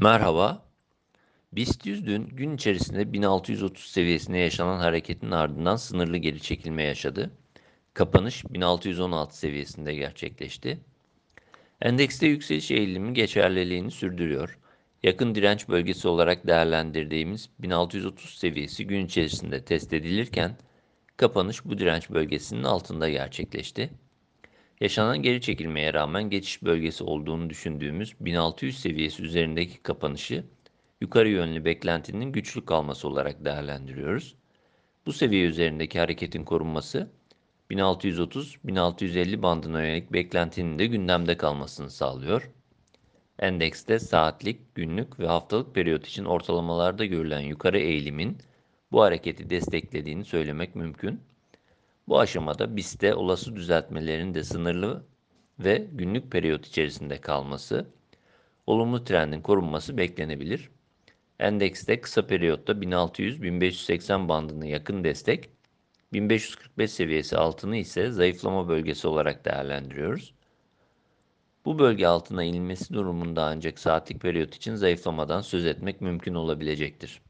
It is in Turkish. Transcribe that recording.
Merhaba. BIST 100 dün gün içerisinde 1630 seviyesinde yaşanan hareketin ardından sınırlı geri çekilme yaşadı. Kapanış 1616 seviyesinde gerçekleşti. Endekste yükseliş eğilimi geçerliliğini sürdürüyor. Yakın direnç bölgesi olarak değerlendirdiğimiz 1630 seviyesi gün içerisinde test edilirken kapanış bu direnç bölgesinin altında gerçekleşti. Yaşanan geri çekilmeye rağmen geçiş bölgesi olduğunu düşündüğümüz 1600 seviyesi üzerindeki kapanışı yukarı yönlü beklentinin güçlü kalması olarak değerlendiriyoruz. Bu seviye üzerindeki hareketin korunması 1630-1650 bandına yönelik beklentinin de gündemde kalmasını sağlıyor. Endekste saatlik, günlük ve haftalık periyot için ortalamalarda görülen yukarı eğilimin bu hareketi desteklediğini söylemek mümkün. Bu aşamada BIST'te olası düzeltmelerin de sınırlı ve günlük periyot içerisinde kalması, olumlu trendin korunması beklenebilir. Endekste kısa periyotta 1600-1580 bandına yakın destek, 1545 seviyesi altını ise zayıflama bölgesi olarak değerlendiriyoruz. Bu bölge altına inilmesi durumunda ancak saatlik periyot için zayıflamadan söz etmek mümkün olabilecektir.